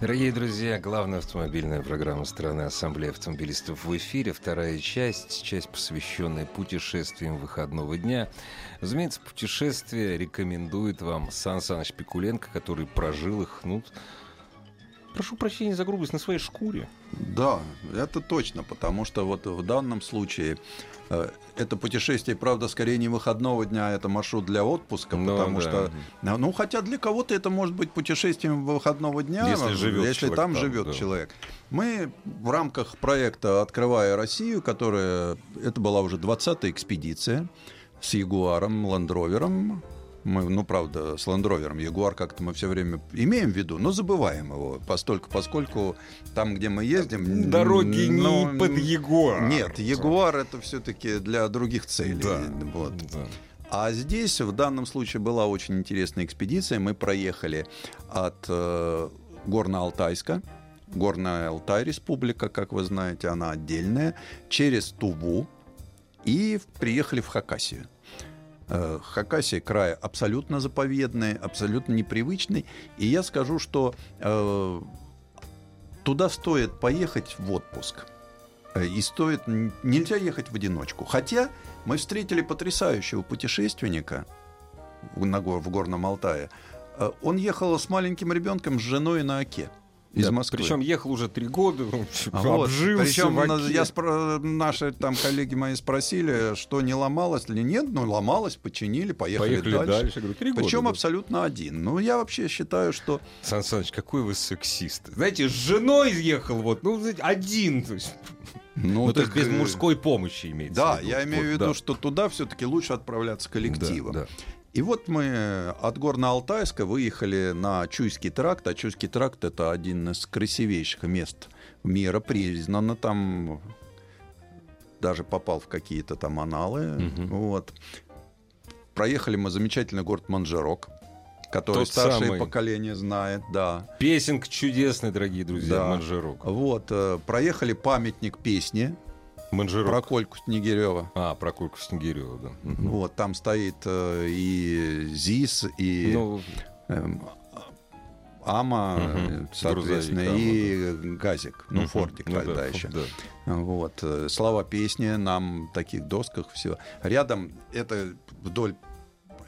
Дорогие друзья, главная автомобильная программа страны Ассамблея автомобилистов в эфире. Вторая часть, часть, посвященная путешествиям выходного дня. Разумеется, путешествие рекомендует вам Сан Саныч Пикуленко, который прожил их, ну, прошу прощения за грубость, на своей шкуре. Да, это точно, потому что вот в данном случае э, это путешествие, правда, скорее не выходного дня, а это маршрут для отпуска, Ну, потому да. что, ну, хотя для кого-то это может быть путешествием выходного дня, Если живет если человек там там, живет да. человек. Мы в рамках проекта «Открывая Россию», которая, это была уже 20-я экспедиция с Ягуаром, Ландровером, мы, ну, правда, с Ландровером. Ягуар как-то мы все время имеем в виду, но забываем его, постольку, поскольку там, где мы ездим... Дороги ну, не под Ягуар. Нет, Ягуар это все-таки для других целей. Да. Вот. Да. А здесь в данном случае была очень интересная экспедиция. Мы проехали от э, Горно-Алтайска, Горная Алтай республика, как вы знаете, она отдельная, через Туву и приехали в Хакасию. Э, Хакасия край абсолютно заповедный, абсолютно непривычный. И я скажу, что э, туда стоит поехать в отпуск. Э, И стоит... Нельзя ехать в одиночку. Хотя мы встретили потрясающего путешественника в, Горном Алтае. Он ехал с маленьким ребенком, с женой на Оке из Да, Москвы. Причем ехал уже три года, в А вот, обжился Причем в я спро- наши там коллеги мои спросили, что не ломалось или нет. Ну, ломалось, починили, поехали, Поехали дальше. дальше. Говорю, три года, Причем да. абсолютно один. Ну, я вообще считаю, что Сан Саныч, какой вы сексист. Знаете, с женой ехал вот, ну, знаете, один. То есть, ну, ну, то есть так, без э, мужской помощи имеется Да, в виду. я имею в Вот, виду, да. что туда все-таки лучше отправляться коллективом. Да, да. И вот мы от Горно-Алтайска выехали на Чуйский тракт, а Чуйский тракт это один из красивейших мест мира, признано там, даже попал в какие-то там аналы. Мгм. Вот. Проехали мы замечательный город Манжерок, который Тот старшее самый. поколение знает, да. Песенка чудесная, дорогие друзья, Да. Манжерок. Вот, э, проехали памятник песни Манжерок. про Кольку Снегирева. А, про Кольку Снегирева, да. Мгм. Вот, там стоит э, и ЗИС, и Ну, эм, Ама, э, соответственно, Грузовик и Газик, ну, мгм. Фордик Ну тогда да, еще. да. Вот, э, слова песни нам в таких досках все. Рядом это вдоль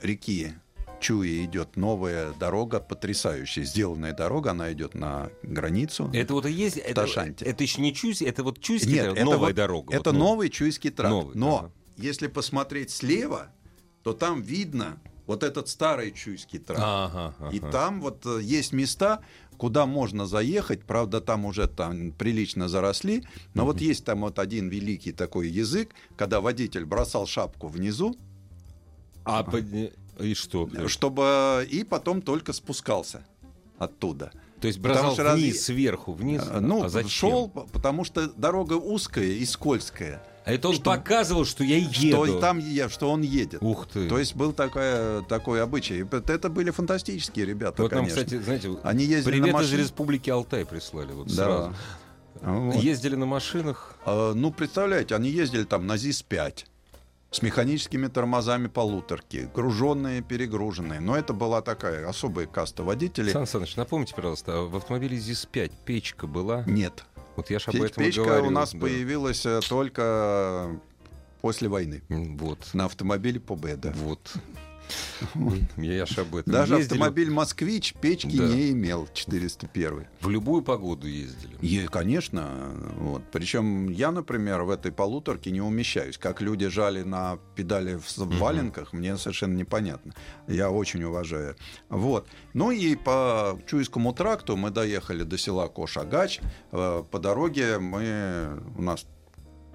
реки Чуи идет новая дорога, потрясающая сделанная дорога, она идет на границу. Это вот и есть... Это, Ташанте. это еще не Чуйский, это вот Чуйский, Нет, это это новая вот- дорога. Это вот, ну. новый Чуйский тракт. Новый, Но ага. если посмотреть слева, то там видно вот этот старый Чуйский тракт. Ага, ага. И там вот э, есть места, куда можно заехать, правда, там уже там прилично заросли, но вот есть там вот один великий такой язык, когда водитель бросал шапку внизу, А, подня- и что? чтобы и потом только спускался оттуда. То есть потому бросал что раз- вниз, сверху, вниз? Э, Ну, а зачем? шел, потому что дорога узкая и скользкая. А это он что- показывал, что я еду. Что, там, что он едет. Ух ты. То есть был такой, такой обычай. Это были фантастические ребята, вот нам, конечно. кстати, знаете, Они ездили привет на из машине. Республики Алтай прислали вот Да. сразу. Вот. Ездили на машинах. А, Ну, представляете, они ездили там на ЗИС-5 с механическими тормозами полуторки, груженные, перегруженные. Но это была такая особая каста водителей. Сан Саныч, напомните, пожалуйста, в автомобиле ZIS-5 печка была? Нет. Вот я же об Печ- этом Печка говорил. у нас да. появилась э, только после войны. Вот. На автомобиле Победа. Вот. Я ж об этом. Даже Ездили автомобиль «Москвич» печки Да. не имел, 401. В любую погоду ездили. И, конечно, вот. Причем я, например, в этой полуторке не умещаюсь. Как люди жали на педали в валенках, мне совершенно непонятно. Я очень уважаю. Вот. Ну и по Чуйскому тракту мы доехали до села Кошагач. Э, По дороге мы у нас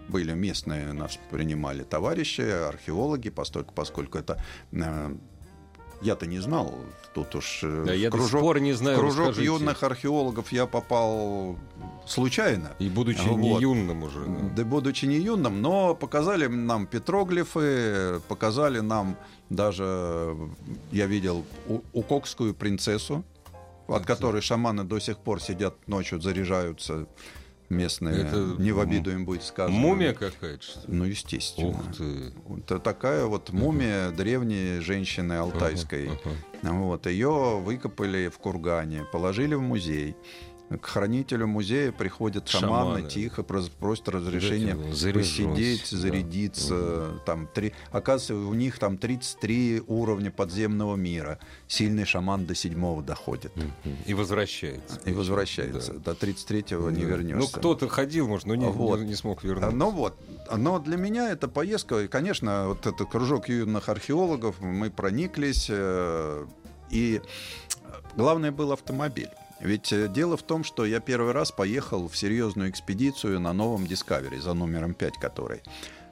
были местные, нас принимали товарищи, археологи, постольку, поскольку это э, я-то не знал, тут уж э, Да, я до сих кружок, пор не знаю. кружок расскажите. юных археологов я попал случайно. И будучи Вот. не юным уже. да. Да, будучи не юным, но показали нам петроглифы, показали нам даже, я видел, укокскую принцессу, от которой шаманы до сих пор сидят ночью, заряжаются местные. Это не в обиду им будет сказано. Мумия какая-то? Ну, естественно. Ух ты. Это такая вот мумия древней женщины алтайской. Ага. Вот, ее выкопали в кургане, положили в музей. К хранителю музея приходят шаманы, Шаманы. тихо прос- просят разрешения посидеть, да. зарядиться. Там три, оказывается, у них там 33 уровня подземного мира. Сильный шаман до седьмого доходит. И возвращается. И возвращается. Да. До 33-го не Да. вернешься. Ну, кто-то ходил, может, но не, Вот. не- не смог А, вернуться. Ну вот, но для меня эта поездка, и, конечно, вот этот кружок юных археологов, мы прониклись, э, и главное был автомобиль. Ведь э, дело в том, что я первый раз поехал в серьезную экспедицию на новом Discovery, за номером 5 который.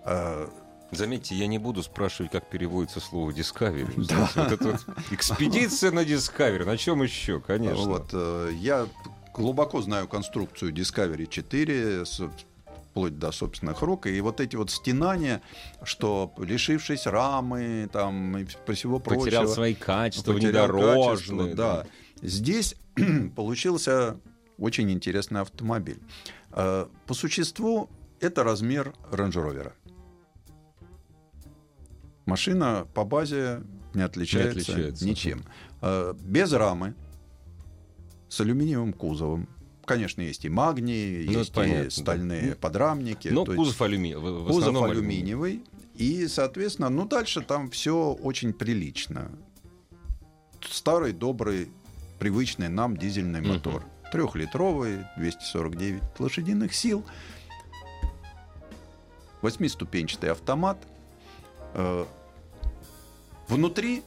Э, Заметьте, я не буду спрашивать, как переводится слово Discovery. Знаете, вот это вот экспедиция на Discovery. На чем еще, конечно. Вот, э, я глубоко знаю конструкцию Discovery 4, с- вплоть до собственных рук, и вот эти вот стенания, что лишившись рамы, там, и всего прочего... Потерял свои качества, потерял внедорожные. качество, да. Здесь получился очень интересный автомобиль. Э, По существу это размер Range. Машина по базе не отличается, отличается. ничем. Э, Без рамы, с алюминиевым кузовом. Конечно, есть и магний, Ну, есть понятно, и да. стальные Ну, подрамники. Но кузов в Кузов алюминиевый. И, соответственно, ну дальше там все очень прилично. Старый, добрый, привычный нам дизельный мотор. Трехлитровый, 249 лошадиных сил. Восьмиступенчатый автомат. Э, Внутри,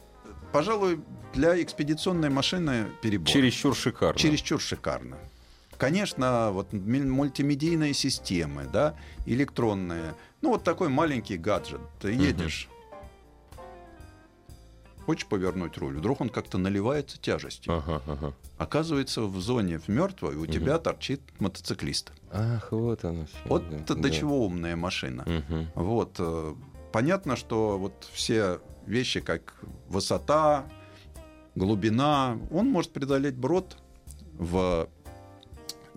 пожалуй, для экспедиционной машины перебор. Чересчур шикарно. Чересчур шикарно. Конечно, вот мультимедийные системы, да, электронные. Ну, вот такой маленький гаджет. Ты едешь, хочешь повернуть руль, вдруг он как-то наливается тяжестью. Ага, ага. Оказывается, в зоне в мертвой у Мгм. тебя торчит мотоциклист. Ах, вот оно всё, Вот да, до да. чего умная машина. Мгм. Вот. э, Понятно, что вот все вещи, как высота, глубина, он может преодолеть брод в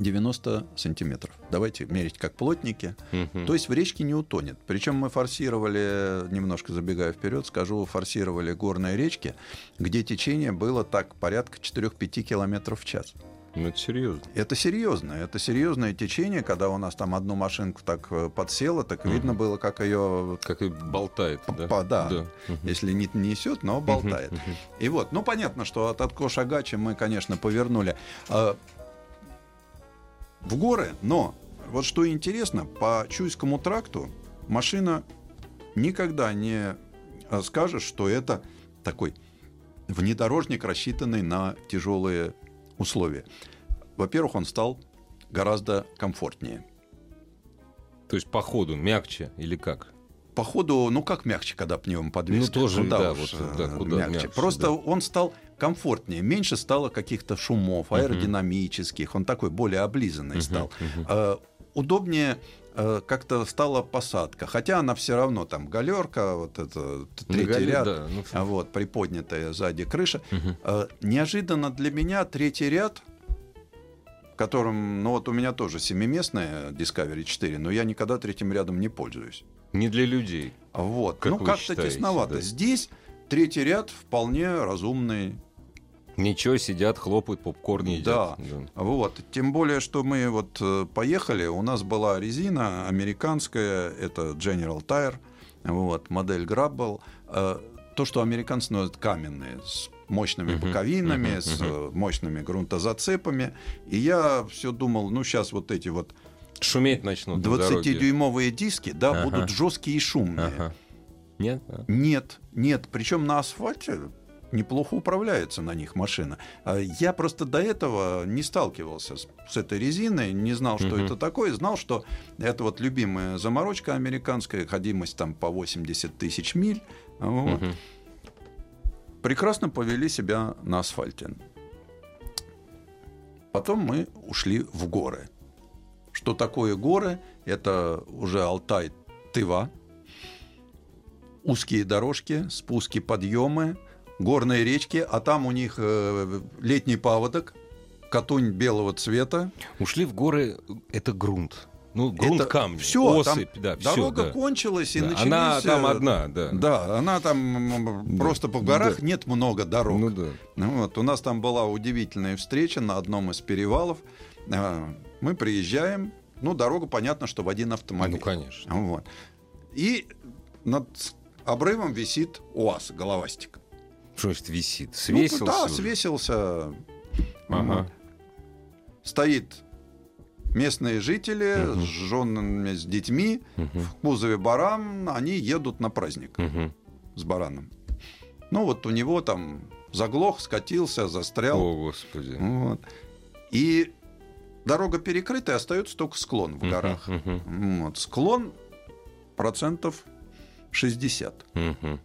90 сантиметров. Давайте мерить как плотники. Мгм. То есть в речке не утонет. Причем мы форсировали, немножко забегая вперед, скажу, форсировали горные речки, где течение было так порядка 4-5 километров в час. Ну, это серьезно. Это серьезно, это серьезное течение, когда у нас там одну машинку так э, подсела, так Мгм. видно было, как ее, Как и болтает, да? Па- да. Мгм. если не несет, но болтает. Мгм. И вот, ну понятно, что от Откоша Гачи мы, конечно, повернули э, в горы, но вот что интересно, по Чуйскому тракту машина никогда не э, скажет, что это такой внедорожник, рассчитанный на тяжелые условия. Во-первых, он стал гораздо комфортнее. То есть по ходу мягче или как? По ходу, ну как мягче, когда пневмоподвеска? Ну, тоже, да, уж, вот, да, э, куда мягче, Просто да. он стал комфортнее, меньше стало каких-то шумов аэродинамических, он такой более облизанный стал. Э, удобнее э, как-то стала посадка, хотя она все равно там галерка, вот это третий гале- ряд, да, ну, а вот приподнятая сзади крыша. Э, неожиданно для меня третий ряд, которым, ну вот у меня тоже семиместная Discovery 4, но я никогда третьим рядом не пользуюсь. Не для людей. Вот. Как ну, как-то тесновато. да? Здесь третий ряд вполне разумный. Ничего, сидят, хлопают, попкорн едят. Да. Вот. Тем более, что мы вот э, поехали, у нас была резина американская, это General Tire, вот, модель Grabble. Э, То, что американцы называют каменные, с мощными Мгм, боковинами, мгм, с мощными грунтозацепами. И я все думал, ну, сейчас вот эти вот Шуметь начнут на дороге. 20-дюймовые диски, да, Ага. будут жесткие и шумные. Ага. Нет? Нет, нет. Причем на асфальте неплохо управляется на них машина. А Я просто до этого не сталкивался с, с этой резиной, не знал, что Мгм. это такое, знал, что это вот любимая заморочка американская, ходимость там по 80 тысяч миль. Вот. Мгм. Прекрасно повели себя на асфальте. Потом мы ушли в горы. что такое горы. Это уже Алтай, Тыва, узкие дорожки, спуски, подъемы, горные речки, а там у них э, летний паводок, катунь белого цвета. Ушли в горы, это грунт. Ну, грунт Это камни, всё, осыпь, там да, всё, Дорога да. кончилась, и Да, начались... Она там э, одна, да. Да, она там м, просто по горах нет много дорог. Ну да. Ну вот, у нас там была удивительная встреча на одном из перевалов. А, Мы приезжаем, ну, дорога, понятно, что в один автомобиль. Ну, конечно. Вот. И над обрывом висит УАЗ, головастик. Что значит висит? Ну, Свесился? да, уже? свесился. Ага. Стоит местные жители Мгм. с женами, с детьми, Мгм. в кузове баран, они едут на праздник Мгм. с бараном. Ну вот у него там заглох, скатился, застрял. О, Господи. Вот. И дорога перекрыта, и остается только склон в горах. мгм, Вот. Склон процентов 60. мгм.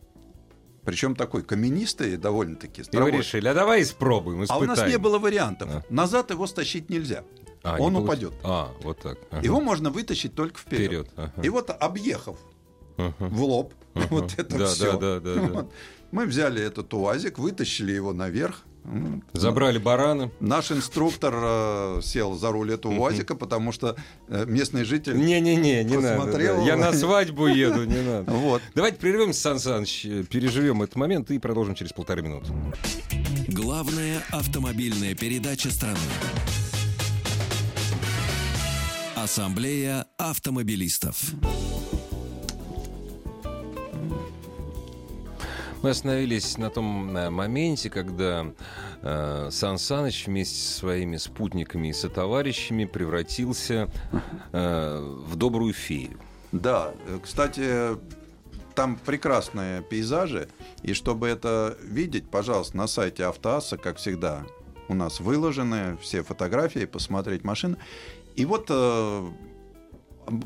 Причем такой каменистый довольно-таки. И вы решили, а давай испробуем, А испытаем. у нас не было вариантов. А. Назад его стащить нельзя. А, он упадет. А, вот так. Ага. Его можно вытащить только вперед. Вперед. ага. И вот объехав Ага. в лоб, Ага. вот это Да, все. да, да, да, да. Мы взяли этот УАЗик, вытащили его наверх. Забрали барана. Наш инструктор э, сел за руль этого УАЗика, потому что э, местные жители... Не-не-не, не надо. Да. Я на свадьбу еду, не надо. Вот. Давайте прервемся, Сан Саныч, э, переживем этот момент и продолжим через полторы минуты. Главная автомобильная передача страны. Ассамблея автомобилистов. Мы остановились на том э, моменте, когда э, Сан Саныч вместе со своими спутниками и сотоварищами превратился э, в добрую фею. Да, э, кстати, там прекрасные пейзажи, и чтобы это видеть, пожалуйста, на сайте Автоасса, как всегда, у нас выложены все фотографии, посмотреть машины. И вот э,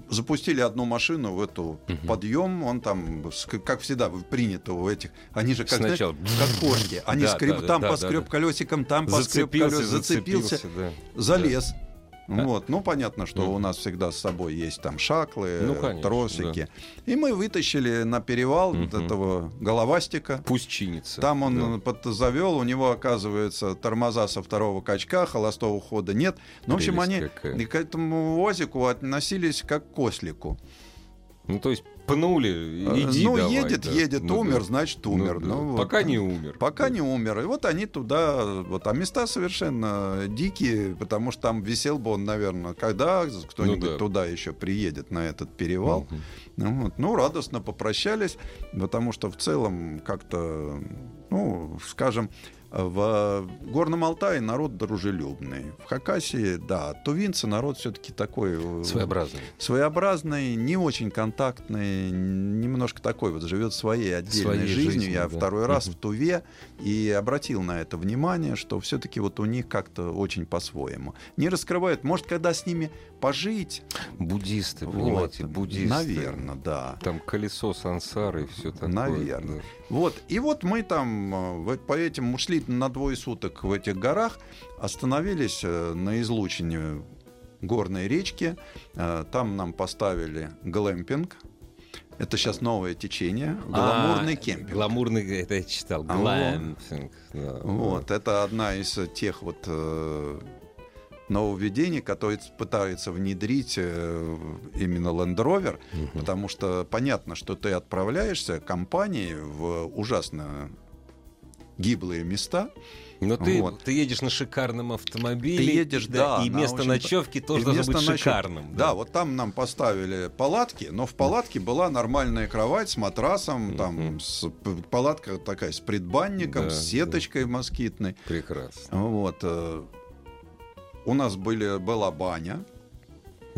запустили одну машину в эту Мгм. подъем, он там, как всегда, принято у этих, они же как, знаешь, Сначала как кошки, они Да, скреб, да, да, там да, поскреб да, да. колесиком, там поскреб Зацепился, колес, зацепился, зацепился, да. залез. Вот. Ну, понятно, что у нас всегда с собой есть там шаклы, Ну, конечно, тросики. И мы вытащили на перевал вот Мгм. этого головастика. Пусть чинится. Там он Да. э, под- завел, у него, оказывается, тормоза со второго качка, холостого хода нет. Ну, в общем, Прелесть они какая. к этому озику относились как к ослику. Ну, то есть пнули, Э, иди ну, давай, едет, да. едет, Ну, умер, да. значит, Ну, умер. да. Ну, вот. Пока не умер. Пока Да. не умер. И вот они туда, вот, а места совершенно дикие, потому что там висел бы он, наверное, когда кто-нибудь Ну да. туда еще приедет на этот перевал. Ну, вот. ну, радостно попрощались, потому что в целом как-то, ну, скажем, в Горном Алтае народ дружелюбный. В Хакасии, да, тувинцы народ все-таки такой... э, Своеобразный. своеобразный, не очень контактный, немножко такой вот живет своей отдельной Своей жизнью. жизнью, Я да. второй раз Мгм. в Туве и обратил на это внимание, что все-таки вот у них как-то очень по-своему. Не раскрывают, может, когда с ними пожить. Буддисты, вот, понимаете, буддисты. Наверное, да. Там колесо сансары и все такое. Наверно. да. Вот. И вот мы там э, по этим ушли на двое суток в этих горах, остановились э, на излучине горной речки. Э, Там нам поставили глэмпинг. Это сейчас новое течение. Гламурный А, кемпинг. Гламурный, это я читал. А, Глэмпинг. да. Вот, это одна из тех вот э, нововведений, которые пытаются внедрить э, именно Land Rover, Мгм. потому что понятно, что ты отправляешься компанией в ужасно гиблые места. Но ты, Вот. ты едешь на шикарном автомобиле. Ты едешь, да, И место очень- ночевки тоже И должно быть ночевки- шикарным. Да. вот там нам поставили палатки, но в палатке была нормальная кровать с матрасом, Мгм. там с, палатка такая с предбанником, Да, с сеточкой москитной. Прекрасно. Вот. э, У нас были, была баня.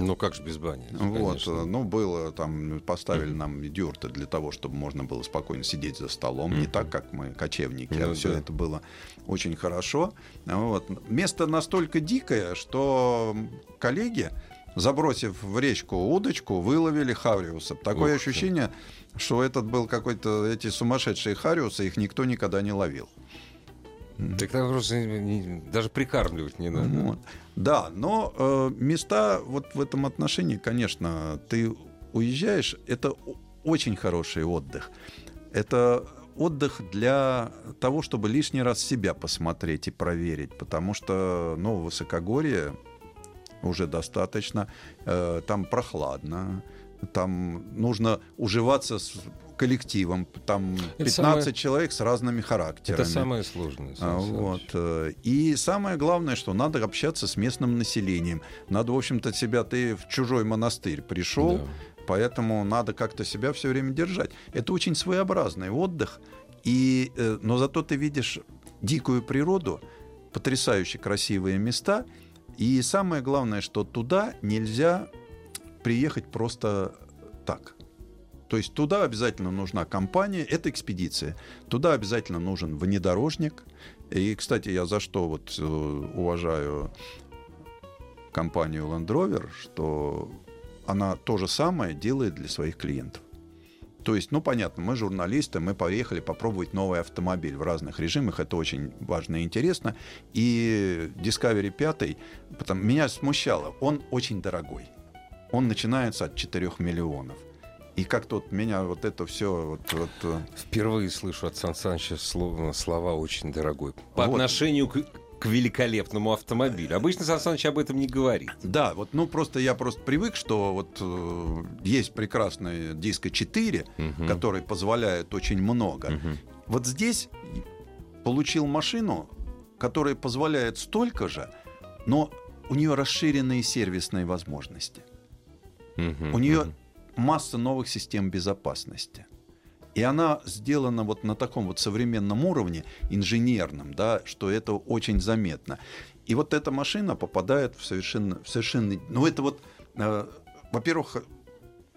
Ну как же без бани? Вот, конечно. ну, было там, поставили нам дюрты для того, чтобы можно было спокойно сидеть за столом, не так, как мы, кочевники, Ну а все это было очень хорошо. Вот. Место настолько дикое, что коллеги, забросив в речку удочку, выловили хариуса. Такое Ух ощущение, что этот был какой-то, эти сумасшедшие хариусы, их никто никогда не ловил. Так там просто даже прикармливать не надо. Вот. Да, но э, места вот в этом отношении, конечно, ты уезжаешь, это очень хороший отдых. Это отдых для того, чтобы лишний раз себя посмотреть и проверить, потому что, ну, высокогорье уже достаточно, э, там прохладно, там нужно уживаться с коллективом, там Это 15 самое- человек с разными характерами. Это самое сложное. А, Вот. Э, И самое главное, что надо общаться с местным населением. Надо, в общем-то, себя, ты в чужой монастырь пришел, Да. поэтому надо как-то себя все время держать. Это очень своеобразный отдых, и, э, но зато ты видишь дикую природу, потрясающе красивые места, и самое главное, что туда нельзя приехать просто так. То есть туда обязательно нужна компания, это экспедиция. Туда обязательно нужен внедорожник. И, кстати, я за что вот э, уважаю компанию Land Rover, что она то же самое делает для своих клиентов. То есть, ну, понятно, мы журналисты, мы поехали попробовать новый автомобиль в разных режимах, это очень важно и интересно. И Discovery 5, потому, меня смущало, он очень дорогой. Он начинается от 4 миллионов. И как-то вот меня вот это все вот, вот, э, Впервые слышу от Сан Саныча слово- слова «очень дорогой». По Вот. отношению к, к великолепному автомобилю. Обычно Сан Саныч об этом не говорит. Да, вот, ну просто я просто привык, что вот э, есть прекрасный диско 4, Мгм. который позволяет очень много. Мгм. Вот здесь получил машину, которая позволяет столько же, но у нее расширенные сервисные возможности. Мгм. У нее Мгм. Масса новых систем безопасности. И она сделана вот на таком вот современном уровне, инженерном, да, что это очень заметно. И вот эта машина попадает в совершенно... В совершенно ну, это вот, э, во-первых,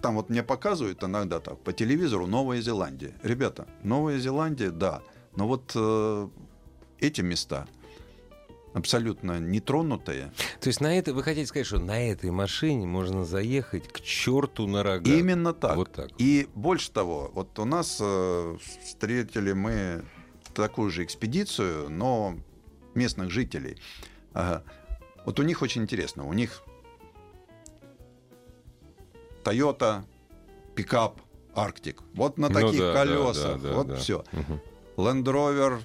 там вот мне показывают иногда так по телевизору Новая Зеландия. Ребята, Новая Зеландия, да, но вот э, эти места абсолютно нетронутые. То есть на это вы хотите сказать, что на этой машине можно заехать к черту на рога? Именно так. Вот так. И больше того, вот у нас э, встретили мы такую же экспедицию, но местных жителей. Ага. Вот у них очень интересно. У них Toyota пикап Arctic. Вот на Ну таких да, да, колесах. да, да, вот да. все. Мгм. Land Rover,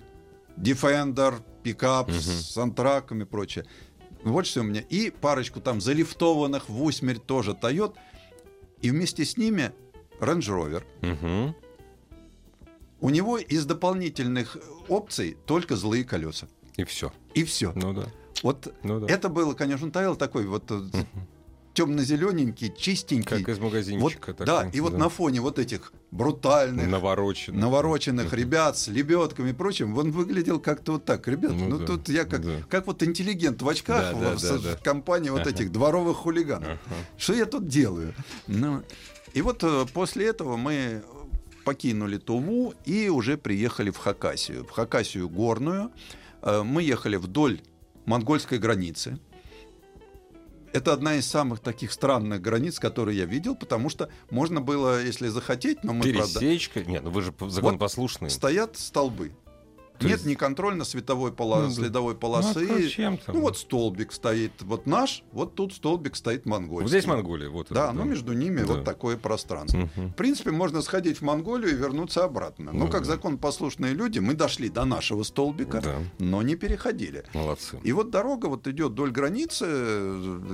Defender, пикап Мгм. с антраками и прочее. Вот что у меня. И парочку там залифтованных в усмерть тоже Toyota. И вместе с ними Range Rover. Мгм. У него из дополнительных опций только злые колеса. И все. И все. Ну да. Вот Ну да. это было, конечно, он Toyota такой вот темно-зелененький, чистенький. Как из вот, магазинчика. да, и вот на фоне вот этих брутальных, Навороченный. навороченных ребят с лебедками и прочим, он выглядел как-то вот так. Ребят, ну, Ну да, тут я как, да. как вот интеллигент в очках Да, в, да, в- да, в да. компании вот этих дворовых хулиганов. Ага. Что я тут делаю? Ну, и вот э, после этого мы покинули Туву и уже приехали в Хакасию. В Хакасию горную. Э, Мы ехали вдоль монгольской границы. Это одна из самых таких странных границ, которые я видел, потому что можно было, если захотеть, но мы, правда, Пересечка. Нет, ну вы же законопослушные. стоят столбы. То Нет есть- ни контрольно-световой пола- Ну да. следовой Ну, полосы. а зачем там? Ну, вот столбик стоит, вот наш, вот тут столбик стоит монгольский. Вот здесь Монголия. Вот Да, это, ну между ними Да. вот такое пространство. Мгм. В принципе, можно сходить в Монголию и вернуться обратно. Но Ну как да. законопослушные люди, мы дошли до нашего столбика, Да. но не переходили. Молодцы. И вот дорога вот идет вдоль границы.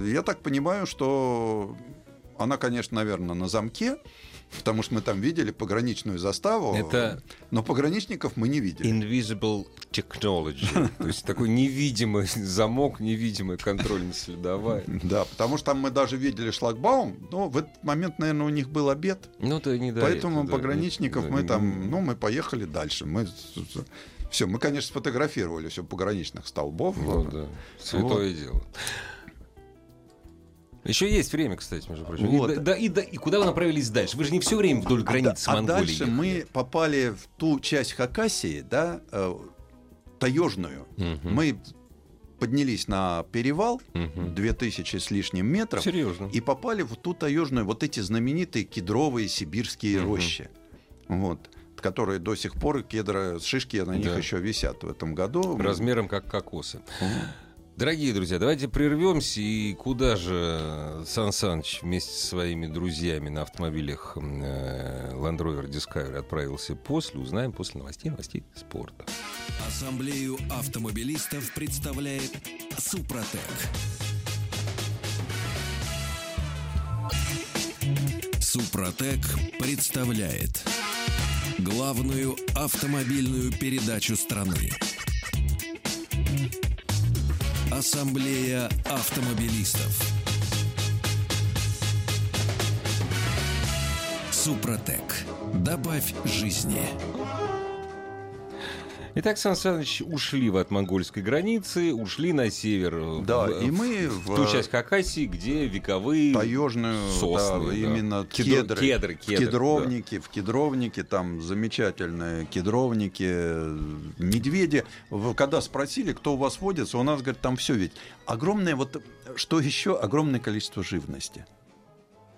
Я так понимаю, что она, конечно, наверное, на замке, потому что мы там видели пограничную заставу. Это- Но пограничников мы не видели. Invisible technology. То есть такой невидимый замок, невидимая контрольно-следовая. Да, потому что там мы даже видели шлагбаум, но в этот момент, наверное, у них был обед. Ну, то не Поэтому пограничников Да, мы там, ну, мы поехали дальше. Мы все, мы, конечно, сфотографировали все пограничных столбов. Ну да, святое дело. Еще есть время, кстати, между прочим. Вот. И, да, и, да, и куда вы направились дальше? Вы же не все время вдоль границы с а, Монголией. дальше ехали. мы попали в ту часть Хакасии, да, э, таежную. Мгм. Мы поднялись на перевал, Мгм. 2000 с лишним метров, Серьезно. и попали в ту таежную, вот эти знаменитые кедровые сибирские Мгм. рощи. Вот. которые до сих пор кедра, шишки на них Да. еще висят в этом году. Размером как кокосы. Дорогие друзья, давайте прервемся. И куда же Сан Саныч вместе со своими друзьями на автомобилях э, Land Rover Discovery отправился после, узнаем после новостей, новостей спорта. Ассамблею автомобилистов представляет Супротек. Супротек представляет главную автомобильную передачу страны. Ассамблея автомобилистов. Супротек. Добавь жизни. Итак, Сан Саныч, ушли вы от монгольской границы, ушли на север. э, Да, в- и мы в, в ту часть Хакасии, где вековые таежную, сосны, да, да. именно Кедро- кедры, кедры, кедры, кедровники, в кедровнике там замечательные кедровники, э, медведи. Когда спросили, кто у вас водится, у нас говорит, там все ведь огромное вот что еще огромное количество живности.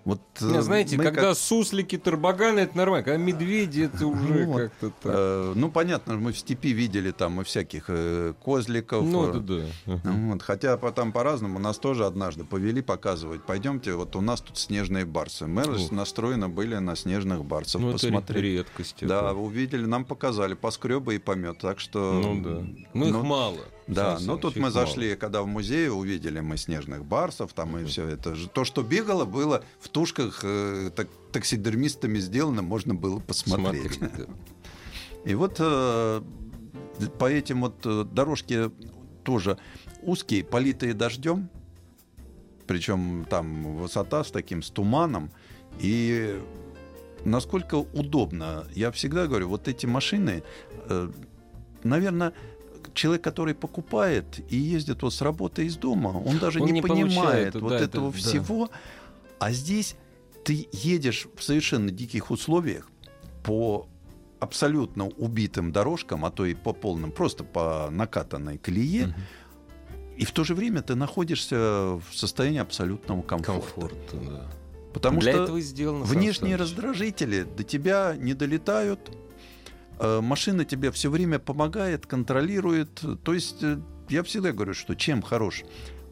Вот Не, э, знаете, когда как- суслики, тарбаганы, это нормально. Когда медведи, это уже Ну как-то так. э, ну понятно, мы в степи видели там и всяких э, козликов. Ну, э, да, да. Ну Вот, хотя потом по-разному нас тоже однажды повели показывать. Пойдемте, вот у нас тут снежные барсы. Мы Ух. настроены были на снежных барсов. Ну, это ре- посмотреть. редкость. Да, это. увидели, нам показали поскребы и помет. Так что. Ну да. Ну их ну, мало. Да, Сан но Саныч, тут мы мало. зашли, когда в музее увидели мы снежных барсов, там и все это. То, что бегало, было в тушках э, так- таксидермистами сделано, можно было посмотреть. Смотреть, да. И вот э, по этим вот э, дорожки тоже узкие, политые дождем, причем там высота с таким, с туманом. И насколько удобно, я всегда говорю, вот эти машины, э, наверное, человек, который покупает и ездит вот с работы из дома, он даже Он не, не понимает получает, вот да, это- этого да. всего. А здесь ты едешь в совершенно диких условиях по абсолютно убитым дорожкам, а то и по полным, просто по накатанной колее, Мгм. и в то же время ты находишься в состоянии абсолютного комфорта. Комфорт, да. Потому Для что этого сделано. Внешние раздражители до тебя не долетают, машина тебе все время помогает, контролирует. То есть э, я всегда говорю, что чем хорош?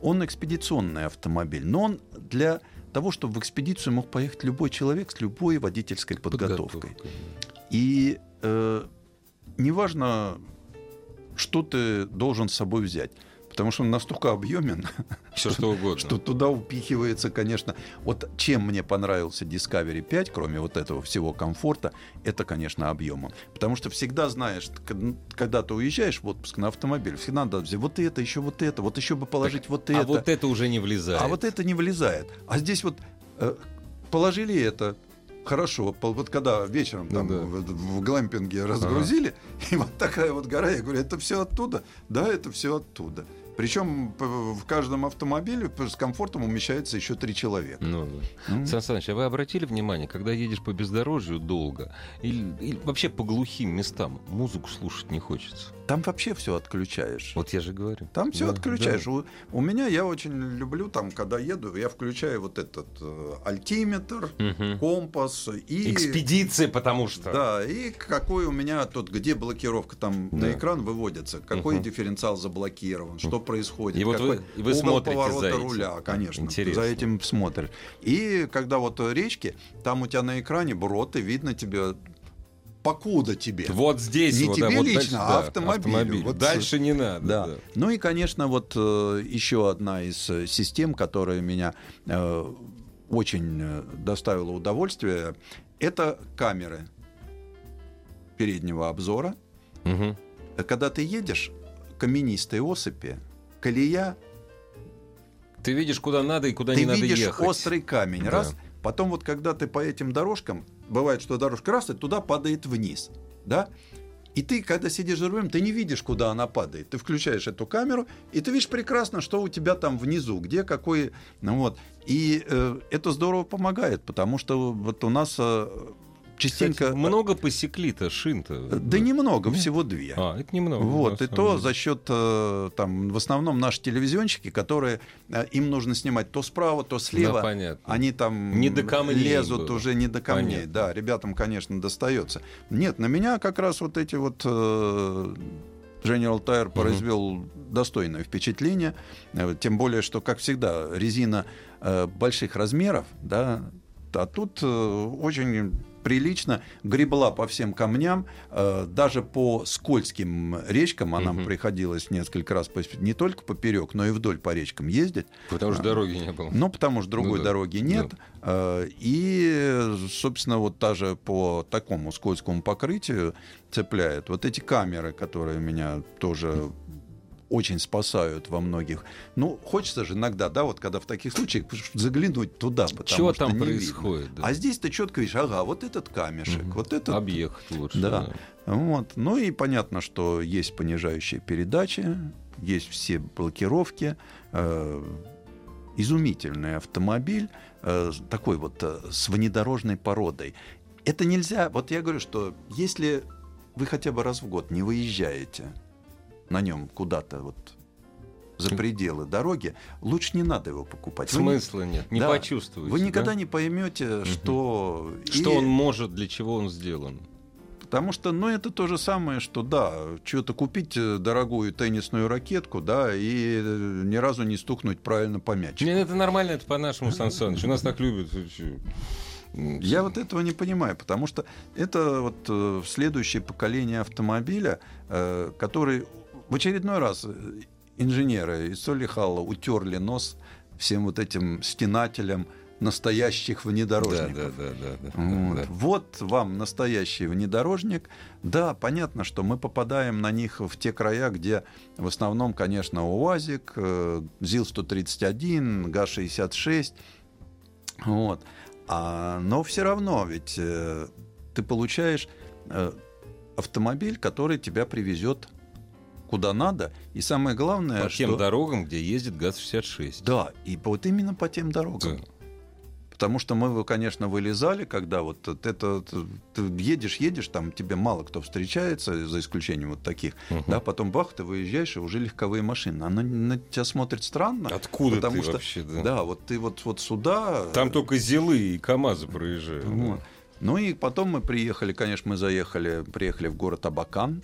Он экспедиционный автомобиль, но он для того, чтобы в экспедицию мог поехать любой человек с любой водительской подготовкой. Подготовкой, И э, неважно, что ты должен с собой взять. Потому что он настолько объемен, Все что угодно. что туда упихивается, конечно. Вот чем мне понравился Discovery 5, кроме вот этого всего комфорта, это, конечно, объемом. Потому что всегда знаешь, когда ты уезжаешь в отпуск на автомобиль, всегда надо взять вот это, еще вот это, вот еще бы положить вот а это. вот это уже не влезает. А вот это не влезает. А здесь вот э, положили это. Хорошо, вот когда вечером там Ну да. в, в глэмпинге разгрузили, и вот такая вот гора, я говорю, это все оттуда? Да, это все оттуда. Причем в каждом автомобиле с комфортом умещается еще три человека. Ну, да. М. Сан Саныч, а вы обратили внимание, когда едешь по бездорожью долго или, или вообще по глухим местам, музыку слушать не хочется? Там вообще все отключаешь. Вот я же говорю. Там все Да, отключаешь. да. У, у меня я очень люблю, там, когда еду, я включаю вот этот э, альтиметр, Мгм. компас и Экспедиция, потому что. Да, и какой у меня тут, где блокировка, там Да. на экран выводится, какой Мгм. дифференциал заблокирован, что происходит, И вот вы- и вы угол смотрите поворота за этим. руля, конечно, Интересно. за этим смотришь. И когда вот речки, там у тебя на экране брод, и видно тебе, покуда тебе. Вот здесь Не вот, тебе да, вот лично, дальше, а да, автомобилю. Вот, дальше не надо. Да. да. Ну и, конечно, вот э, еще одна из э, систем, которая меня э, очень э, доставила удовольствие, это камеры переднего обзора. Мгм. Когда ты едешь, каменистые осыпи, колея, Ты видишь, куда надо и куда ты не надо видишь ехать. острый камень, Да. раз. Потом вот когда ты по этим дорожкам, бывает, что дорожка раз, и туда падает вниз, да? И ты, когда сидишь за рулем, ты не видишь, куда она падает. Ты включаешь эту камеру, и ты видишь прекрасно, что у тебя там внизу, где какой... Ну вот. И э, это здорово помогает, потому что вот у нас э, частенько... Кстати, много посекли-то шин-то? Да немного, всего две. А, это немного. Вот, и то за счет, э, там, в основном наши телевизионщики, которые, э, им нужно снимать то справа, то слева. Да, понятно. Они там Не до камней лезут было. уже не до камней. Понятно. Да, ребятам, конечно, достается. Нет, на меня как раз вот эти вот э, General Tire произвел достойное впечатление. Э, Тем более, что, как всегда, резина э, больших размеров, да, а тут э, очень прилично гребла по всем камням, э, даже по скользким речкам, а нам Мгм. приходилось несколько раз не только поперек, но и вдоль по речкам ездить. Потому что дороги не было. Ну, потому что другой да, дороги нет. Э, И, собственно, вот даже по такому скользкому покрытию цепляет. Вот эти камеры, которые меня тоже очень спасают во многих. Ну, хочется же иногда, да, вот когда в таких случаях заглянуть туда, потому Чего что там происходит? да? А здесь ты четко видишь, ага, вот этот камешек, Мгм. вот этот Объехать лучше. Да. вот. Ну и понятно, что есть понижающие передачи, есть все блокировки. э, изумительный автомобиль, э, такой вот э, с внедорожной породой. Это нельзя, вот я говорю, что если вы хотя бы раз в год не выезжаете на нем куда-то вот за пределы дороги, лучше не надо его покупать. Вы Смысла нет, не Да. почувствуете. Вы никогда да? не поймете, что... Что и- он может, для чего он сделан. Потому что, ну, это то же самое, что, да, что-то купить э, дорогую теннисную ракетку, да, и э, ни разу не стукнуть правильно по мячику. Не, это нормально, это по-нашему, Сан Саныч. У нас так любят. э, Я вот этого не понимаю, потому что это вот следующее поколение автомобиля, который в очередной раз э, инженеры из Солихала утерли нос всем вот этим стенателям настоящих Да, внедорожников. да, да, да, да, Вот. да. вот вам настоящий внедорожник. Да, понятно, что мы попадаем на них в те края, где в основном, конечно, УАЗик, э, ЗИЛ-131, ГА-66. Вот. А, но все равно ведь э, ты получаешь э, автомобиль, который тебя привезет куда надо. И самое главное, По что... тем дорогам, где ездит ГАЗ-66. Да, и вот именно по тем дорогам. Да. Потому что мы, конечно, вылезали, когда вот это, ты едешь, едешь, там тебе мало кто встречается, за исключением вот таких, Мгм. да, потом бах, ты выезжаешь, и уже легковые машины. Она на тебя смотрит странно. Откуда потому ты что, вообще? Да. Да, вот ты вот, вот сюда... Там только Зилы и КАМАЗы проезжают. да. Вот. Ну и потом мы приехали, конечно, мы заехали, приехали в город Абакан,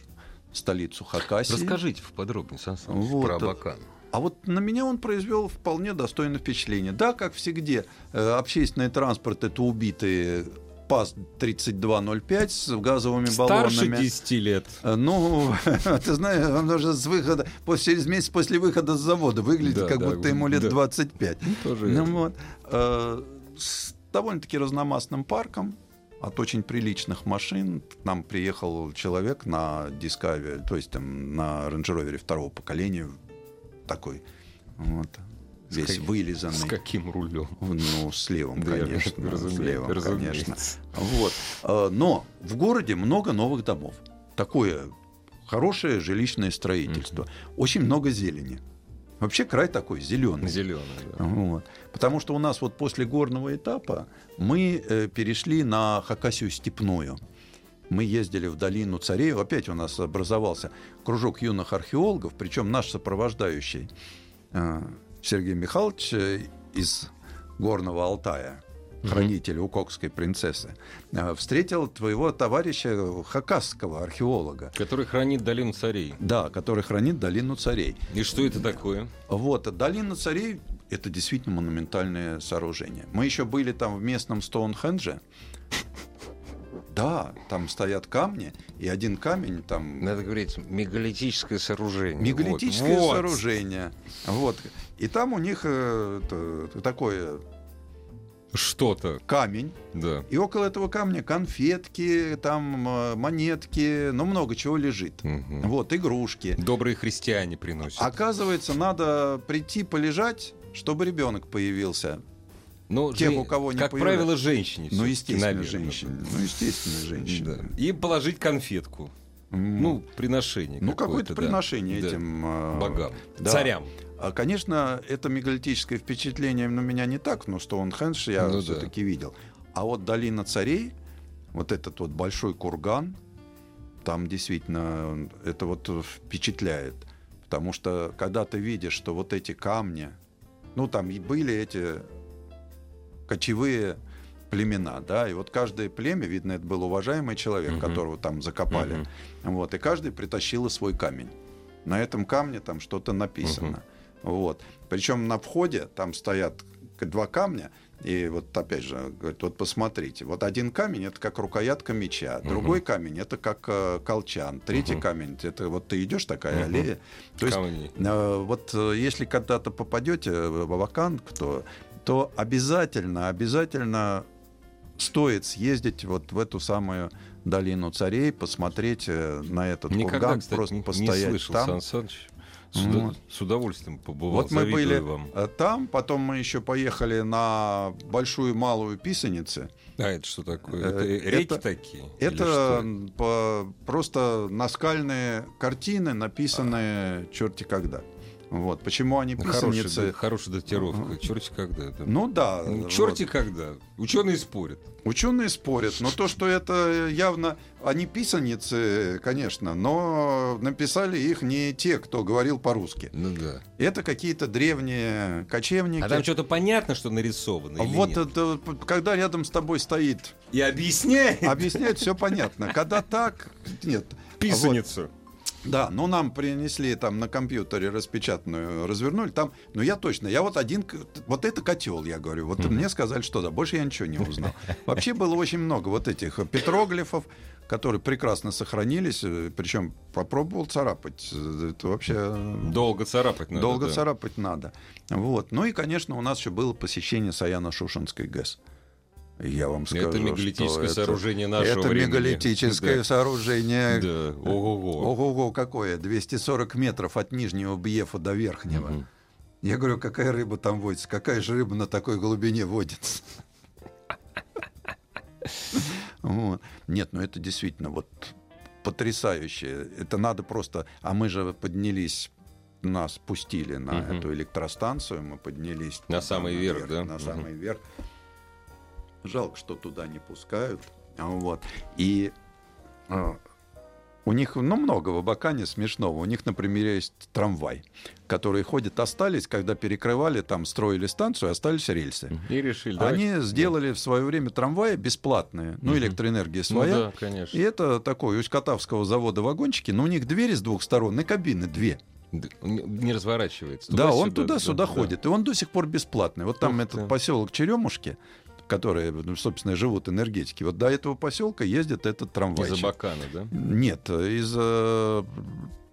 столицу Хакасии. Расскажите поподробнее, Сан Саныч, Вот. про Абакан. А вот на меня он произвел вполне достойное впечатление. Да, как всегда, э, общественный транспорт это убитые ПАЗ-3205 с газовыми Старше баллонами. 10 лет. Э, Ну, ты знаешь, он уже с выхода, через месяц после выхода с завода выглядит, Да, как да, будто ему лет да. 25. Тоже Ну, вот, э, с довольно-таки разномастным парком от очень приличных машин. К нам приехал человек на Discovery, то есть там, на Range Rover второго поколения, такой вот, С весь как- вылизанный. С каким рулем? Ну, с левым, Да, конечно. с разумеется, левым, конечно. Вот. Э, Но в городе много новых домов. Такое хорошее жилищное строительство. Очень много зелени. Вообще край такой зеленый. Зеленый, да. Вот. Потому что у нас вот после горного этапа мы э, перешли на Хакасию степную. Мы ездили в долину Царей. Опять у нас образовался кружок юных археологов, причем наш сопровождающий э, Сергей Михайлович э, из Горного Алтая, хранитель Укокской принцессы, э, встретил твоего товарища хакасского археолога. Который хранит долину царей. Да, который хранит долину царей. И что это такое? Вот, долина царей – это действительно монументальное сооружение. Мы еще были там в местном Стоунхендже. Да, там стоят камни, и один камень там Надо говорить, мегалитическое сооружение. мегалитическое Вот. Сооружение. Вот. И там у них э, т- такой Что-то, камень, да. и около этого камня конфетки, там э, монетки, ну много чего лежит. Мгм. Вот, игрушки. Добрые христиане приносят. Оказывается, надо прийти полежать, чтобы ребенок появился. Ну, жен- у кого не Как появляется. правило, женщине. Ну, естественно, наверное, женщина. да. Ну, естественно, женщина. Да. И положить конфетку. Ну, приношение. ну, какое-то да. приношение Да. этим э, Богам. да. Царям. А, конечно, это мегалитическое впечатление на меня не так, но Стоунхендж я Ну да. все-таки видел. А вот долина царей, вот этот вот большой курган, там действительно это вот впечатляет. Потому что когда ты видишь, что вот эти камни, ну там и были эти кочевые племена, да, и вот каждое племя, видно, это был уважаемый человек, uh-huh. которого там закопали, uh-huh. вот, и каждый притащил свой камень. На этом камне там что-то написано, uh-huh. Вот. Причем на входе там стоят два камня, и вот опять же, говорит, вот посмотрите, вот один камень это как рукоятка меча, угу. другой камень это как э, колчан, третий угу. камень это вот ты идешь такая угу. аллея. То есть э, вот э, если когда-то попадете в Авакан, то, то обязательно, обязательно стоит съездить вот в эту самую долину царей, посмотреть э, на этот Никогда, курган, кстати, просто не, постоять не слышал, там. Сан Саныч. С, вот. с удовольствием побывал. Вот мы были вам. Э, там, потом мы еще поехали на большую малую писаницы. А это что такое? Это э, реки это, такие? Это по, просто наскальные картины, написанные черти когда. Вот. Почему они писаницы... Хорошая, хорошая датировка. Черти когда. Это... Ну да. Черти вот. когда. Ученые спорят. Ученые спорят, но то, что это явно они писаницы, конечно, но написали их не те, кто говорил по-русски. Ну да. Это какие-то древние кочевники. А там что-то понятно, что нарисовано? Вот нет? это, когда рядом с тобой стоит. И объясняет. Объясняет, все понятно. Когда так, нет. Писаницу. Вот. Да, но нам принесли там на компьютере распечатанную, развернули там. Но я точно, я вот один, вот это котел, я говорю. Вот mm-hmm. мне сказали, что да, больше я ничего не узнал. Вообще было очень много вот этих петроглифов, которые прекрасно сохранились. Причем попробовал царапать. Это вообще... Долго царапать надо. Долго да. царапать надо. Вот. Ну и, конечно, у нас еще было посещение Саяно-Шушенской ГЭС. Я вам скажу, это мегалитическое что сооружение нашего это времени. мегалитическое да. сооружение. Да. Ого-го. Ого-го какое. 240 метров от нижнего Бьефа до верхнего. Угу. Я говорю, какая рыба там водится? Какая же рыба на такой глубине водится? Нет, ну это действительно вот потрясающе. Это надо просто... А мы же поднялись нас пустили на угу. эту электростанцию, мы поднялись на самый верх, да? На самый верх. Жалко, что туда не пускают. Вот. И а, у них, ну, много в Абакане смешного. У них, например, есть трамвай, который ходит, остались, когда перекрывали, там, строили станцию, остались рельсы. И решили, Они давайте. сделали да. в свое время трамваи бесплатные, ну, электроэнергия своя. Ну, да, конечно. И это такой, у Катавского завода вагончики, но у них двери с двух сторон и кабины две. Не разворачивается. Туда да, он туда-сюда да, ходит. Да. И он до сих пор бесплатный. Вот там Ух этот ты. поселок Черемушки, которые, ну, собственно, живут энергетики. Вот до этого поселка ездит этот трамвай. Из Абакана, да? Нет, из... Э,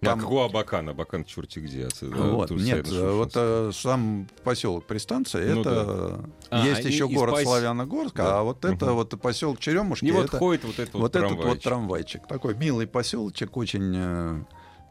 там... А какого Абакана? Абакан черти где? Отсюда, вот, нет, вот а, сам поселок Пристанция, ну, это да. есть а, еще и, город и Славяногорск, да. а вот угу. это вот поселок Черемушки. И вот это, ходит вот этот вот, вот этот вот трамвайчик. Такой милый поселочек, очень э,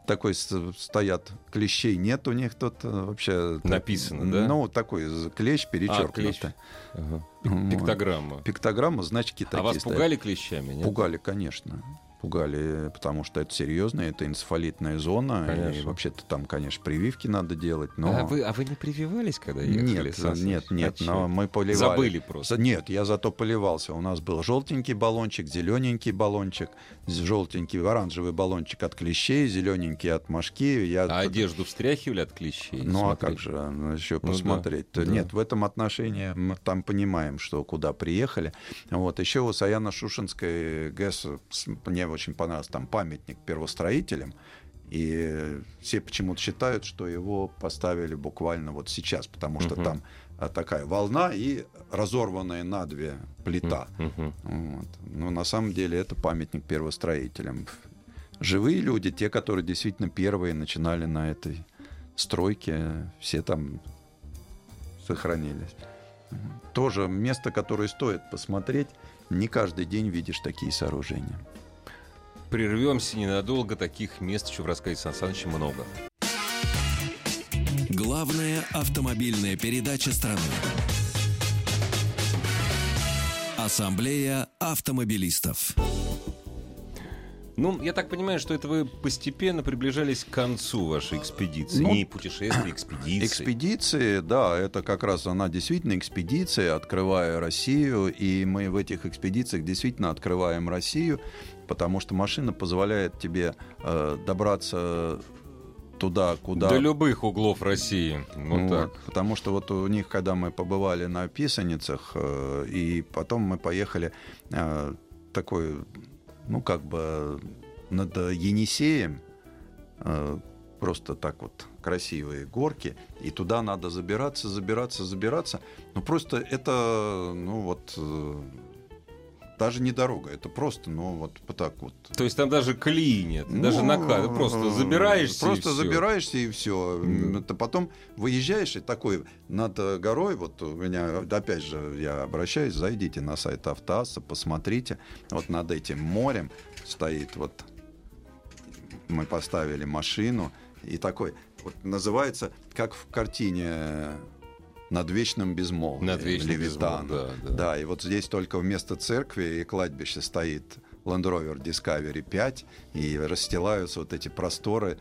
такой стоят клещей нет у них тут э, вообще написано так, да ну такой клещ перечеркнутый а, ага. пиктограмма пиктограмма значки а такие вас пугали клещами нет? пугали конечно пугали, потому что это серьезно, это энцефалитная зона, конечно. и вообще-то там, конечно, прививки надо делать. Но... А, вы, а вы не прививались, когда ехали? Нет, нет, нет, а но мы поливали. Забыли просто? Нет, я зато поливался. У нас был желтенький баллончик, зелененький баллончик, желтенький оранжевый баллончик от клещей, зелененький от мошки. Я... А одежду встряхивали от клещей? Ну смотреть? а как же ну, еще посмотреть? Ну, да, нет, да. в этом отношении мы там понимаем, что куда приехали. Вот еще у Саяна-Шушенской ГЭС мне очень понравился там памятник первостроителям. И все почему-то считают, что его поставили буквально вот сейчас, потому что uh-huh. там такая волна и разорванная на две плита. Uh-huh. Вот. Но на самом деле это памятник первостроителям. Живые люди, те, которые действительно первые начинали на этой стройке, все там сохранились. Тоже место, которое стоит посмотреть. Не каждый день видишь такие сооружения прервемся ненадолго. Таких мест еще в рассказе Сан Саныча много. Автомобильная передача страны. Ассамблея автомобилистов. Ну, я так понимаю, что это вы постепенно приближались к концу вашей экспедиции. Ну, Не путешествия, экспедиции. Экспедиции, да, это как раз она действительно экспедиция, открывая Россию, и мы в этих экспедициях действительно открываем Россию, потому что машина позволяет тебе э, добраться туда, куда... До любых углов России. Вот Вот, так. Потому что вот у них, когда мы побывали на Писаницах, э, и потом мы поехали э, такой, ну как бы над Енисеем, э, просто так вот красивые горки, и туда надо забираться, забираться, забираться. Ну просто это, ну вот, э, даже не дорога, это просто, ну вот так вот. То есть там даже колеи нет, даже Ну, накат. Просто э, забираешься Просто и забираешься и все. Да. Это потом выезжаешь и такой над э, горой, вот у меня, опять же, я обращаюсь, зайдите на сайт Автоаса, посмотрите, вот над этим морем стоит вот, мы поставили машину, и такой, вот называется, как в картине «Над вечным безмолвием» Над вечным Левитана. безмолвием, да, да. Да, и вот здесь только вместо церкви и кладбища стоит Land Rover Discovery 5, и расстилаются вот эти просторы.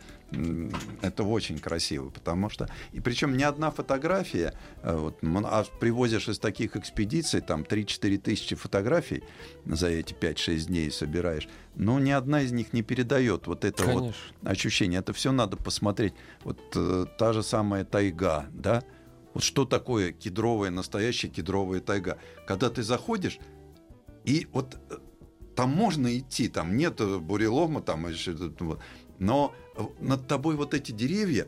Это очень красиво, потому что... И причем ни одна фотография, э, вот, а привозишь из таких экспедиций, там 3-4 тысячи фотографий за эти 5-6 дней собираешь, но ни одна из них не передает вот это вот Конечно. ощущение. Это все надо посмотреть. Вот э, та же самая тайга, да? Вот что такое кедровая, настоящая кедровая тайга? Когда ты заходишь, и вот э, там можно идти, там нет э, бурелома, там но э, над тобой вот эти деревья,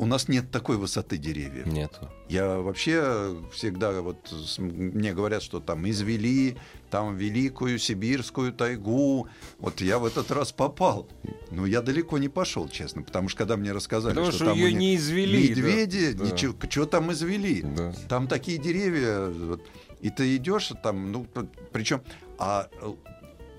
у нас нет такой высоты деревьев. Нету. Я вообще всегда вот мне говорят, что там извели там великую сибирскую тайгу. Вот я в этот раз попал. Но я далеко не пошел, честно, потому что когда мне рассказали, Потому что, что там ее не извели. да. медведи, Да. ничего, что там извели? Да. Там такие деревья, вот, и ты идешь там, ну, причем, а э,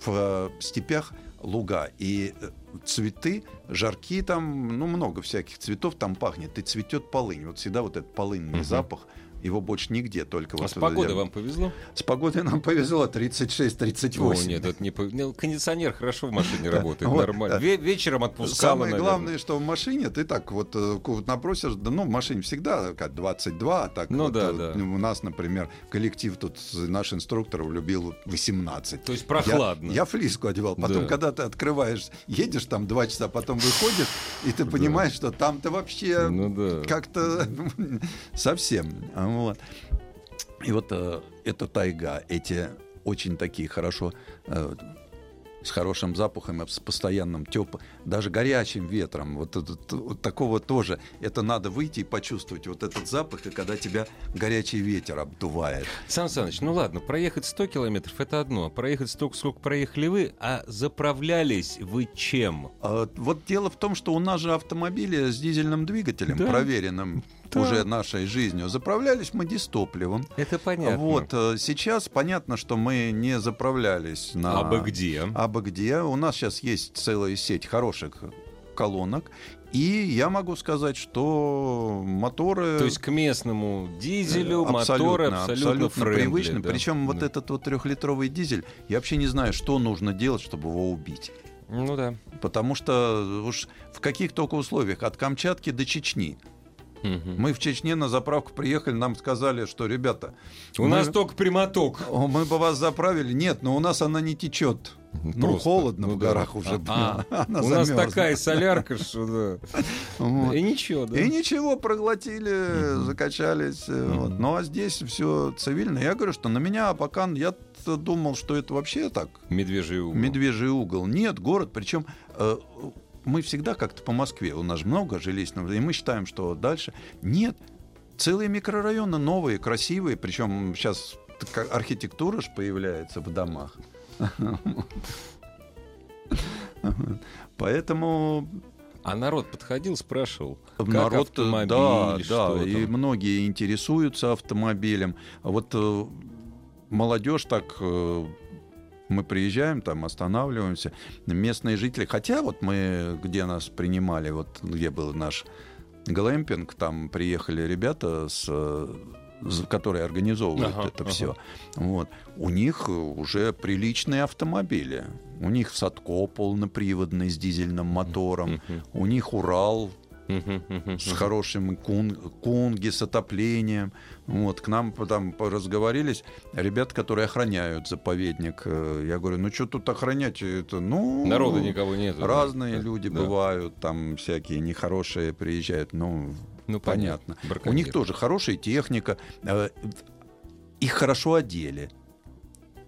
в э, степях луга и э, цветы, жарки там, ну, много всяких цветов там пахнет, и цветет полынь. Вот всегда вот этот полынный Мгм. запах, его больше нигде, только А вот... с погодой я- вам повезло? С погодой нам повезло, 36-38. О, нет, это не пов- ну, Кондиционер хорошо в машине работает, нормально. Вечером отпускало, Самое главное, что в машине ты так вот, э, да, ну, в машине всегда как 22, а так Ну да, э, да. у нас, например, коллектив тут, наш инструктор любил 18. То есть прохладно. я флиску одевал. Потом, Да. когда ты открываешь, едешь там два часа, потом выходишь, и ты понимаешь, что там-то вообще Ну как-то совсем. А Вот. И вот э, эта тайга, эти очень такие хорошо э, с хорошим запахом, с постоянным теплым, даже горячим ветром. Вот, этот- вот такого тоже. Это надо выйти и почувствовать вот этот запах, и когда тебя горячий ветер обдувает. Сан Саныч, ну ладно, проехать 100 километров это одно, а проехать столько, сколько проехали вы, а заправлялись вы чем? А Вот дело в том, что у нас же автомобили с дизельным двигателем, Да. проверенным Да. уже нашей жизнью, заправлялись мы дистопливом. Это понятно. Вот э, сейчас понятно, что мы не заправлялись на А бы где? абы где. У нас сейчас есть целая сеть хороших колонок. И я могу сказать, что моторы... То есть к местному дизелю э, моторы абсолютно, френдли, привычны. да. Причем вот Да. этот вот трехлитровый дизель, я вообще не знаю, что нужно делать, чтобы его убить. Ну да. Потому что уж в каких только условиях, от Камчатки до Чечни. Мы в Чечне на заправку приехали, нам сказали, что, ребята, У мы- нас только прямоток. мы бы вас заправили. Нет, но у нас она не течет. Ну, Просто. холодно Ну в да. горах уже. А, Она У нас замерзла. такая солярка, что да. Вот. И ничего, да. И ничего, проглотили, закачались. вот. Ну а здесь все цивильно. Я говорю, что на меня пока я думал, что это вообще так, Медвежий угол. медвежий угол. Нет, город, причем э, мы всегда как-то по Москве, у нас много жилищного, и мы считаем, что дальше. Нет, целые микрорайоны новые, красивые, причем сейчас архитектура же появляется в домах. Поэтому А народ подходил, спрашивал, как народ, э, автомобиль, да, что да, и там? многие интересуются автомобилем. А Вот э, молодежь так э, мы приезжаем, там останавливаемся, местные жители, хотя вот мы, где нас принимали, вот где был наш глэмпинг, там приехали ребята с, которые организовывают Ага, это ага. все, вот, у них уже приличные автомобили. У них Садко полноприводный с дизельным мотором, у них Урал С хорошим кун, кунги, с отоплением. Вот, к нам там разговорились ребята, которые охраняют заповедник. Э, Я говорю, ну что тут охранять? Это, ну, Народа никого нет. Разные Да, люди да. бывают, там всякие нехорошие приезжают. Ну, Ну, понятно. У Браконьеры. них тоже хорошая техника. э, Их хорошо одели.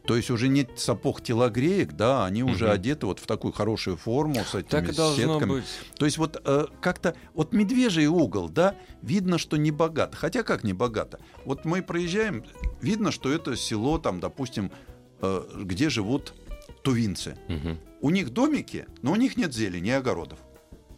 То есть уже нет сапог телогреек, да, они уже Мгм. одеты вот в такую хорошую форму с этими Так и сетками. быть. То есть вот э, как-то вот медвежий угол, да, видно, что не богато. Хотя как не богато? Вот мы проезжаем, видно, что это село, там, допустим, э, где живут тувинцы. Мгм. У них домики, но у них нет зелени и огородов.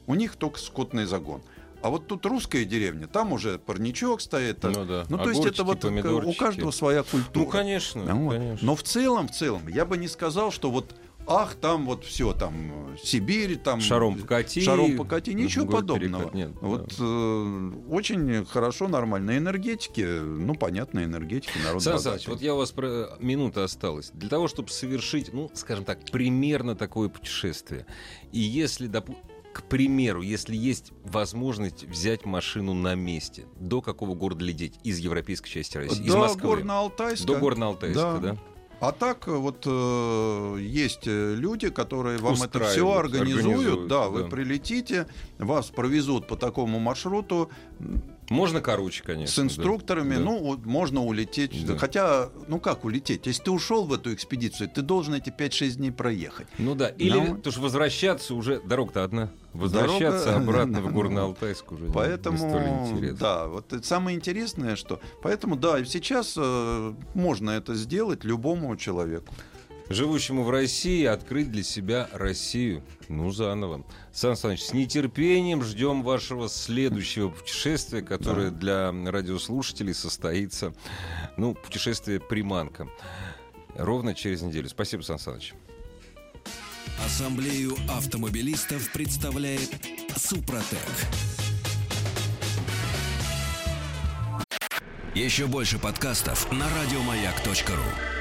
У них только скотный загон. А вот тут русская деревня, там уже парничок стоит. так. Ну да. Ну, то есть это вот э, у помидорчики. каждого своя культура. Ну, конечно, Вот. конечно. Но в целом, в целом, я бы не сказал, что вот ах, там вот все, там э, Сибирь, там Шаром покати. шаром покати, ничего подобного. перекат. Нет, вот да. э, очень хорошо, нормально. Энергетики, ну понятно, энергетики народ. Саныч, вот я у вас про... минута осталась. Для того, чтобы совершить, ну, скажем так, примерно такое путешествие. И если, допу- к примеру, если есть возможность взять машину на месте, до какого города лететь из европейской части России? из До Москвы. Горно-Алтайска. До Горно-Алтайска, да? Да. А так э, вот э, есть э, люди, которые вам это все организуют. организуют, да, вы да. прилетите, вас провезут по такому маршруту Можно короче, конечно. с инструкторами. Да. Ну, можно улететь. Да. Хотя, ну как улететь? Если ты ушел в эту экспедицию, ты должен эти 5-6 дней проехать. Ну да, или Ну. потому что возвращаться уже дорога-то одна. Возвращаться Дорога- обратно в Горно-Алтайск уже не- не Поэтому, столь интересно. да, вот самое интересное, что... Поэтому, да, сейчас э, можно это сделать любому человеку. Живущему в России, открыть для себя Россию. Ну, заново. Сан Саныч, с нетерпением ждем вашего следующего путешествия, которое для радиослушателей состоится, ну, путешествие «Приманка». Ровно через неделю. Спасибо, Сан Саныч. Ассамблею автомобилистов представляет Супротек. Еще больше подкастов на радиомаяк.ру.